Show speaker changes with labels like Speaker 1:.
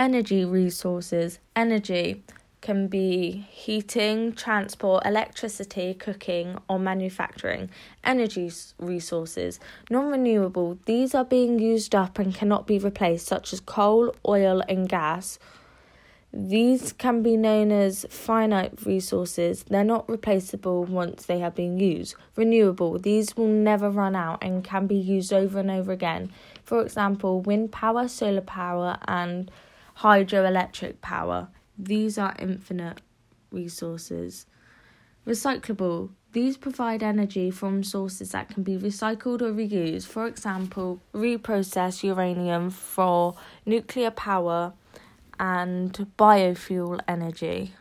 Speaker 1: Energy resources. Energy can be heating, transport, electricity, cooking, or manufacturing. Energy resources. Non renewable. These are being used up and cannot be replaced, such as coal, oil, and gas. These can be known as finite resources. They're not replaceable once they have been used. Renewable. These will never run out and can be used over and over again. For example, wind power, solar power, and hydroelectric power. These are infinite resources. Recyclable. These provide energy from sources that can be recycled or reused. For example, reprocess uranium for nuclear power and biofuel energy.